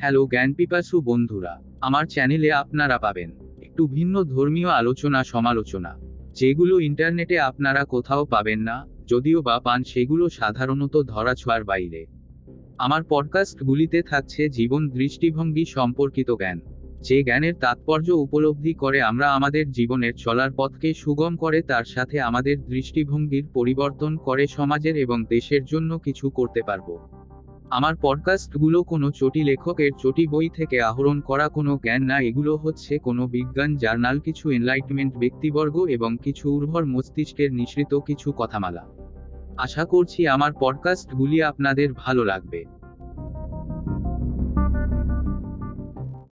Hello জ্ঞানপিপাসু বন্ধুরা, আমার চ্যানেলে আপনারা পাবেন একটু ভিন্ন ধর্মীয় আলোচনা সমালোচনা, যেগুলো ইন্টারনেটে আপনারা কোথাও পাবেন না, যদিও বা পান সেগুলো সাধারণত ধরাছোঁয়ার বাইরে। আমার পডকাস্টগুলিতে থাকছে জীবন দৃষ্টিভঙ্গি সম্পর্কিত জ্ঞান, যে জ্ঞানের তাৎপর্য উপলব্ধি করে আমরা আমাদের জীবনের চলার পথকে সুগম করে তার সাথে আমাদের দৃষ্টিভঙ্গির পরিবর্তন করে সমাজের এবং দেশের জন্য কিছু করতে পারব। আমার পডকাস্টগুলো কোনো চটি লেখকের চটি বই থেকে আহরণ করা কোনো জ্ঞান না, এগুলো হচ্ছে কোনো বিজ্ঞান, জার্নাল, কিছু এনলাইটমেন্ট ব্যক্তিবর্গ এবং কিছু উর্বর মস্তিষ্কের নিঃসৃত কিছু কথামালা। আশা করছি আমার পডকাস্টগুলি আপনাদের ভালো লাগবে।